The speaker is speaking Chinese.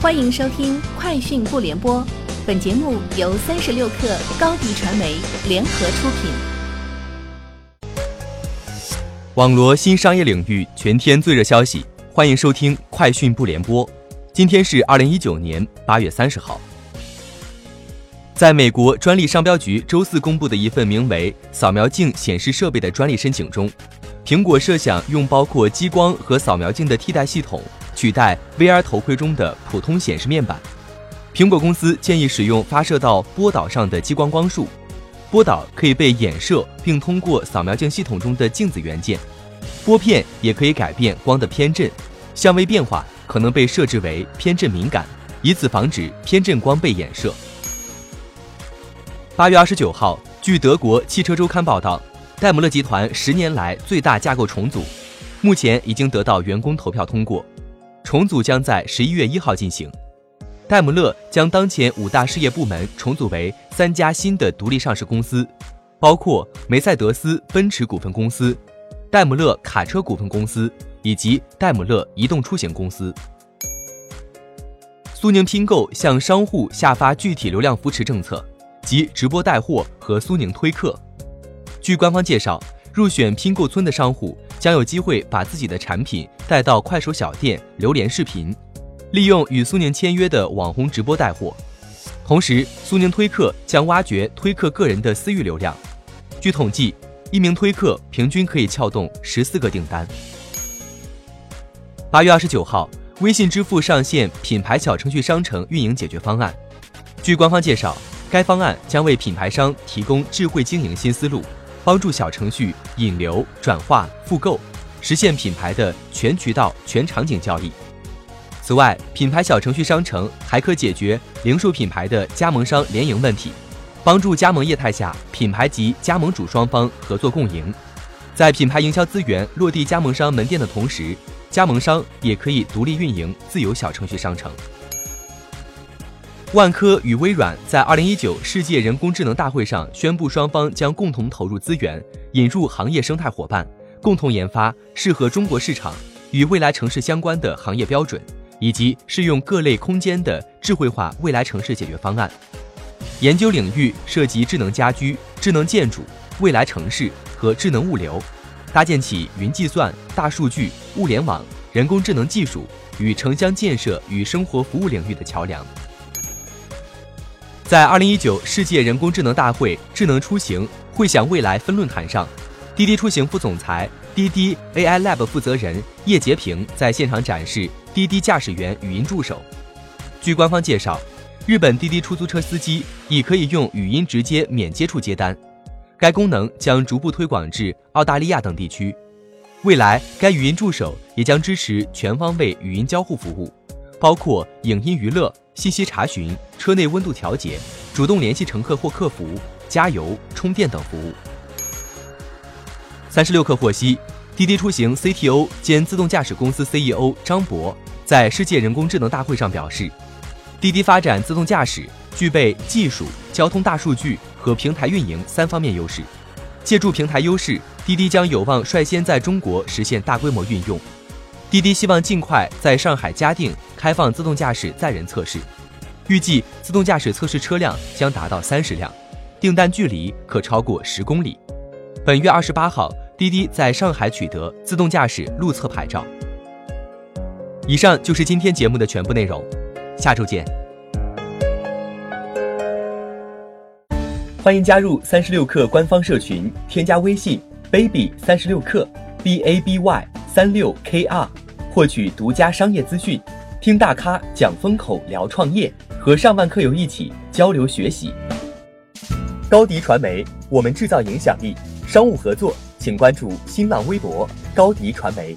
欢迎收听《快讯不联播》，本节目由三十六克高低传媒联合出品。网罗新商业领域全天最热消息，欢迎收听《快讯不联播》。今天是二零一九年八月三十号。在美国专利商标局周四公布的一份名为“扫描镜显示设备”的专利申请中，苹果设想用包括激光和扫描镜的替代系统。取代 VR 头盔中的普通显示面板，苹果公司建议使用发射到波导上的激光光束，波导可以被衍射并通过扫描镜系统中的镜子元件，波片也可以改变光的偏振，相位变化可能被设置为偏振敏感，以此防止偏振光被衍射。八月二十九号，据德国汽车周刊报道，戴姆勒集团十年来最大架构重组，目前已经得到员工投票通过。重组将在十一月一号进行。戴姆勒将当前五大事业部门重组为三家新的独立上市公司，包括梅赛德斯奔驰股份公司、戴姆勒卡车股份公司以及戴姆勒移动出行公司。苏宁拼购向商户下发具体流量扶持政策，即直播带货和苏宁推客。据官方介绍，入选拼购村的商户。将有机会把自己的产品带到快手小店、榴莲视频，利用与苏宁签约的网红直播带货。同时，苏宁推客将挖掘推客个人的私域流量。据统计，一名推客平均可以撬动十四个订单。八月二十九号，微信支付上线品牌小程序商城运营解决方案。据官方介绍，该方案将为品牌商提供智慧经营新思路。帮助小程序引流、转化、复购，实现品牌的全渠道、全场景交易。此外，品牌小程序商城还可解决零售品牌的加盟商联营问题，帮助加盟业态下品牌及加盟主双方合作共赢。在品牌营销资源落地加盟商门店的同时，加盟商也可以独立运营自有小程序商城。万科与微软在2019世界人工智能大会上宣布，双方将共同投入资源，引入行业生态伙伴，共同研发适合中国市场与未来城市相关的行业标准，以及适用各类空间的智慧化未来城市解决方案。研究领域涉及智能家居、智能建筑、未来城市和智能物流，搭建起云计算、大数据、物联网、人工智能技术与城乡建设与生活服务领域的桥梁。在二零一九世界人工智能大会智能出行会享未来分论坛上，滴滴出行副总裁、滴滴 AI Lab 负责人叶洁平在现场展示滴滴驾驶员语音助手。据官方介绍，日本滴滴出租车司机已可以用语音直接免接触接单，该功能将逐步推广至澳大利亚等地区。未来，该语音助手也将支持全方位语音交互服务，包括影音娱乐。信息查询、车内温度调节、主动联系乘客或客服、加油、充电等服务。三十六氪获悉，滴滴出行 CTO 兼自动驾驶公司 CEO 张博在世界人工智能大会上表示，滴滴发展自动驾驶具备技术、交通大数据和平台运营三方面优势。借助平台优势，滴滴将有望率先在中国实现大规模运用。滴滴希望尽快在上海嘉定开放自动驾驶载人测试，预计自动驾驶测试车辆将达到三十辆，订单距离可超过十公里。本月二十八号，滴滴在上海取得自动驾驶路测牌照。以上就是今天节目的全部内容，下周见。欢迎加入三十六氪官方社群，添加微信 baby 三十六氪 b a b y。三六 kr，获取独家商业资讯，听大咖讲风口，聊创业，和上万客友一起交流学习。高迪传媒，我们制造影响力。商务合作，请关注新浪微博高迪传媒。